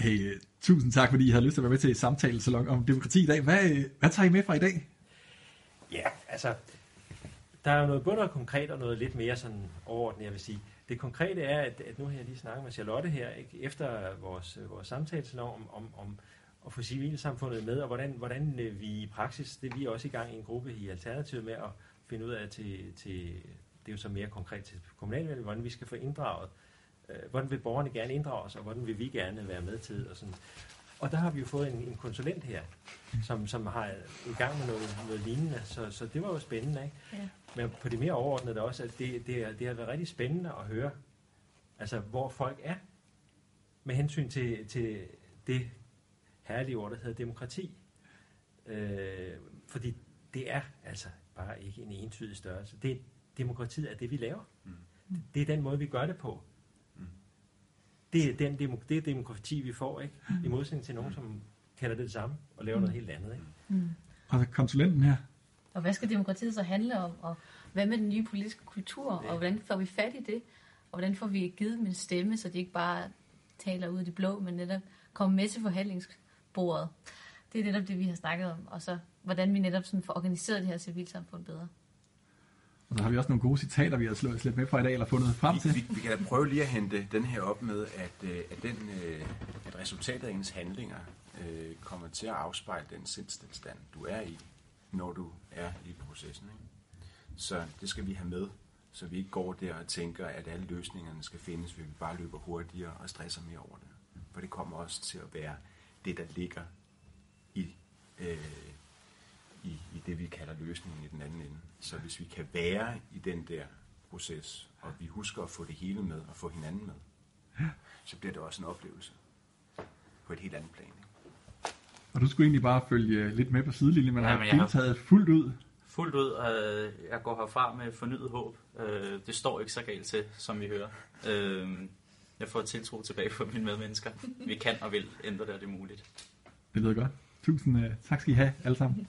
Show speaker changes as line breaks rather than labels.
Hey, øh, tusind tak, fordi I har lyst til at være med til samtalesalon om demokrati i dag. Hvad, øh, hvad tager I med fra i dag?
Ja, altså, der er noget både og konkret og noget lidt mere sådan overordnet, jeg vil sige. Det konkrete er, at, at nu har jeg lige snakket med Charlotte her, ikke, efter vores, øh, vores samtalesalon om, om, om at få civilsamfundet med, og hvordan, hvordan vi i praksis, det er vi også i gang i en gruppe i Alternativet med at finde ud af til, til det er jo så mere konkret til kommunalvalget, hvordan vi skal få inddraget, øh, hvordan vil borgerne gerne inddrages, og hvordan vil vi gerne være med til, og sådan. Og der har vi jo fået en, en konsulent her, som, som har i gang med noget, noget lignende, så, så det var jo spændende, ikke?
Ja.
Men på det mere overordnede er også, at det, det, er, det har været rigtig spændende at høre, altså hvor folk er, med hensyn til, til det herlige ord, der hedder demokrati. Øh, fordi det er altså bare ikke en entydig størrelse. Det, demokratiet er det, vi laver.
Mm.
Det er den måde, vi gør det på.
Mm.
Det er, den demo, det er demokrati, vi får, ikke? I modsætning til nogen, som kalder det det samme og laver noget helt andet, ikke?
Mm.
Og konsulenten her.
Og hvad skal demokratiet så handle om? Og hvad med den nye politiske kultur? Og hvordan får vi fat i det? Og hvordan får vi givet dem en stemme, så de ikke bare taler ud i det blå, men netop kommer med til forhandlingsbordet? Det er netop det, vi har snakket om. Og så hvordan vi netop sådan får organiseret det her civilsamfund bedre.
Og så har vi også nogle gode citater, vi har slået lidt med fra i dag, eller fundet frem til.
Vi, vi, vi kan da prøve lige at hente den her op med, at, øh, at, den, øh, at resultatet af ens handlinger øh, kommer til at afspejle den sindstilstand, du er i, når du er i processen. Ikke? Så det skal vi have med, så vi ikke går der og tænker, at alle løsningerne skal findes, ved vi bare løber hurtigere og stresser mere over det. For det kommer også til at være det, der ligger i, øh, i, i det, vi kalder løsningen i den anden ende. Så hvis vi kan være i den der proces, og vi husker at få det hele med og få hinanden med, så bliver det også en oplevelse på et helt andet plan. Ikke?
Og du skulle egentlig bare følge lidt med på sidelinjen, men
Ja,
har
men jeg har-
deltaget fuldt ud.
Fuldt ud, øh, jeg går herfra med fornyet håb. Øh, det står ikke så galt til, som vi hører. Øh, jeg får tiltro tilbage på mine medmennesker. Vi kan og vil ændre det, og det er muligt.
Det lyder godt. Tusind uh, tak skal I have alle sammen.